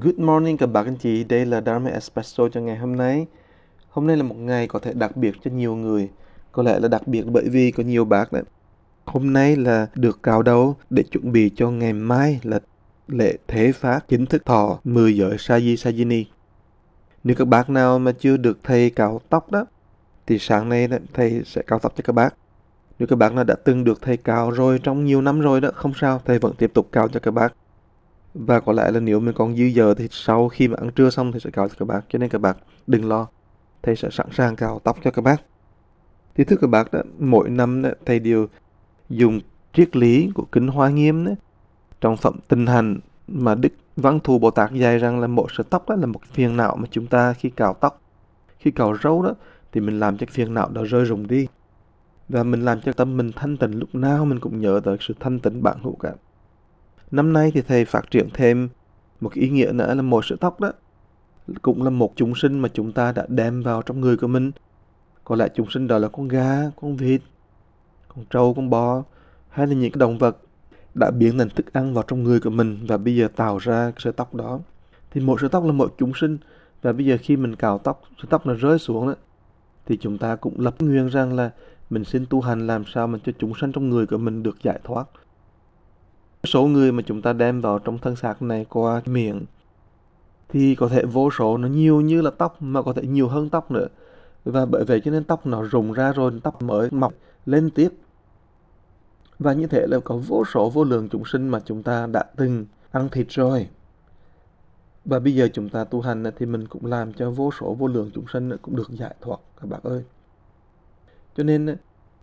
Good morning các bạn anh chị, đây là Dharma Espresso cho ngày hôm nay. Hôm nay là một ngày có thể đặc biệt cho nhiều người. Có lẽ là đặc biệt bởi vì có nhiều bác đấy. Hôm nay là được cào đầu để chuẩn bị cho ngày mai là lễ thế phát chính thức thọ 10 giới Saji Sajini. Nếu các bác nào mà chưa được thầy cạo tóc đó, thì sáng nay thầy sẽ cạo tóc cho các bác. Nếu các bác nào đã từng được thầy cạo rồi trong nhiều năm rồi đó, không sao, thầy vẫn tiếp tục cạo cho các bác và có lẽ là nếu mình còn dư giờ thì sau khi mà ăn trưa xong thì sẽ cạo cho các bác cho nên các bác đừng lo. Thầy sẽ sẵn sàng cạo tóc cho các bác. Thì thưa các bác đó, mỗi năm đó, thầy đều dùng triết lý của kinh hoa nghiêm đó, trong phẩm tinh hành mà đức văn thù bồ tát dạy rằng là mỗi sợi tóc đó là một phiền não mà chúng ta khi cạo tóc khi cạo râu đó thì mình làm cho phiền não đó rơi rụng đi. Và mình làm cho tâm mình thanh tịnh lúc nào mình cũng nhớ tới sự thanh tịnh bản hữu cả. Năm nay thì thầy phát triển thêm một cái ý nghĩa nữa là mỗi sợi tóc đó cũng là một chúng sinh mà chúng ta đã đem vào trong người của mình. Có lẽ chúng sinh đó là con gà, con vịt, con trâu, con bò hay là những cái động vật đã biến thành thức ăn vào trong người của mình và bây giờ tạo ra sợi tóc đó. Thì mỗi sợi tóc là một chúng sinh và bây giờ khi mình cạo tóc, sợi tóc nó rơi xuống đó thì chúng ta cũng lập nguyên rằng là mình xin tu hành làm sao mà cho chúng sinh trong người của mình được giải thoát số người mà chúng ta đem vào trong thân xác này qua miệng thì có thể vô số, nó nhiều như là tóc mà có thể nhiều hơn tóc nữa. Và bởi vậy cho nên tóc nó rụng ra rồi, tóc mới mọc lên tiếp. Và như thế là có vô số vô lượng chúng sinh mà chúng ta đã từng ăn thịt rồi. Và bây giờ chúng ta tu hành thì mình cũng làm cho vô số vô lượng chúng sinh cũng được giải thoát, các bạn ơi. Cho nên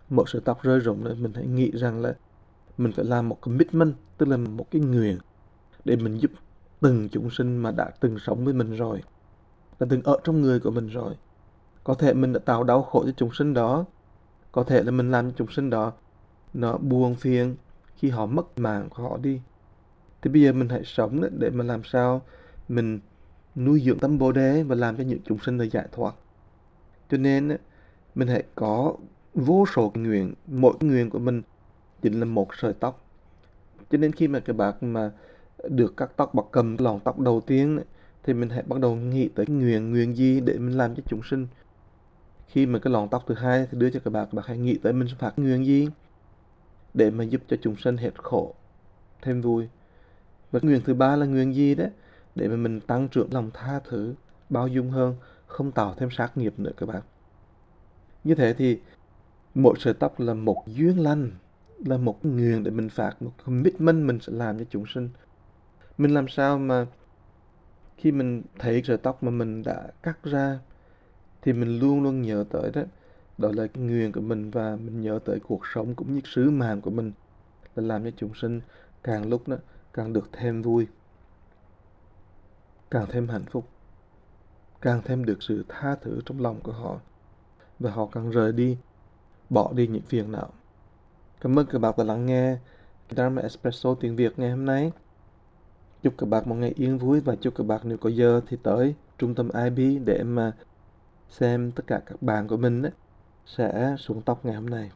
một sự tóc rơi rụng mình hãy nghĩ rằng là mình phải làm một commitment, tức là một cái nguyện để mình giúp từng chúng sinh mà đã từng sống với mình rồi, đã từng ở trong người của mình rồi. Có thể mình đã tạo đau khổ cho chúng sinh đó, có thể là mình làm cho chúng sinh đó nó buồn phiền khi họ mất mạng của họ đi. Thì bây giờ mình hãy sống để mà làm sao mình nuôi dưỡng tâm bồ đề và làm cho những chúng sinh được giải thoát. Cho nên mình hãy có vô số nguyện, mỗi nguyện của mình chính là một sợi tóc. Cho nên khi mà cái bạn mà được cắt tóc bạc cầm lọn tóc đầu tiên thì mình hãy bắt đầu nghĩ tới nguyện nguyện gì để mình làm cho chúng sinh. Khi mà cái lọn tóc thứ hai thì đưa cho các bạn, các bạn hãy nghĩ tới mình phát nguyện gì để mà giúp cho chúng sinh hết khổ thêm vui. Và nguyện thứ ba là nguyện gì đấy? Để mà mình tăng trưởng lòng tha thứ bao dung hơn không tạo thêm sát nghiệp nữa các bạn như thế thì mỗi sợi tóc là một duyên lành là một nguyện để mình phạt một commitment mình sẽ làm cho chúng sinh. Mình làm sao mà khi mình thấy sợi tóc mà mình đã cắt ra thì mình luôn luôn nhớ tới đó. Đó là cái nguyện của mình và mình nhớ tới cuộc sống cũng như sứ mạng của mình là làm cho chúng sinh càng lúc đó càng được thêm vui, càng thêm hạnh phúc, càng thêm được sự tha thứ trong lòng của họ. Và họ càng rời đi, bỏ đi những phiền não. Cảm ơn các bạn đã lắng nghe Dharma Espresso tiếng Việt ngày hôm nay. Chúc các bạn một ngày yên vui và chúc các bạn nếu có giờ thì tới trung tâm IB để mà xem tất cả các bạn của mình sẽ xuống tóc ngày hôm nay.